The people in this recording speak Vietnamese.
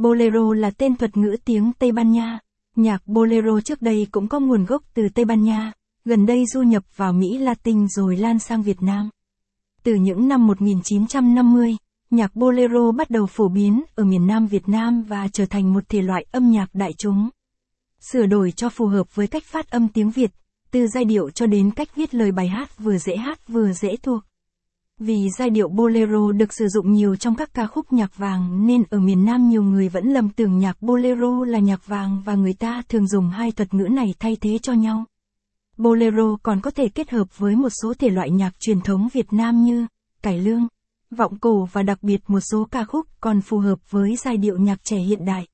Bolero là tên thuật ngữ tiếng Tây Ban Nha. Nhạc Bolero trước đây cũng có nguồn gốc từ Tây Ban Nha, gần đây du nhập vào Mỹ Latin rồi lan sang Việt Nam. Từ những năm 1950, nhạc Bolero bắt đầu phổ biến ở miền Nam Việt Nam và trở thành một thể loại âm nhạc đại chúng. Sửa đổi cho phù hợp với cách phát âm tiếng Việt, từ giai điệu cho đến cách viết lời bài hát vừa dễ hát vừa dễ thuộc. Vì giai điệu bolero được sử dụng nhiều trong các ca khúc nhạc vàng nên ở miền Nam nhiều người vẫn lầm tưởng nhạc bolero là nhạc vàng và người ta thường dùng hai thuật ngữ này thay thế cho nhau. Bolero còn có thể kết hợp với một số thể loại nhạc truyền thống Việt Nam như cải lương, vọng cổ và đặc biệt một số ca khúc còn phù hợp với giai điệu nhạc trẻ hiện đại.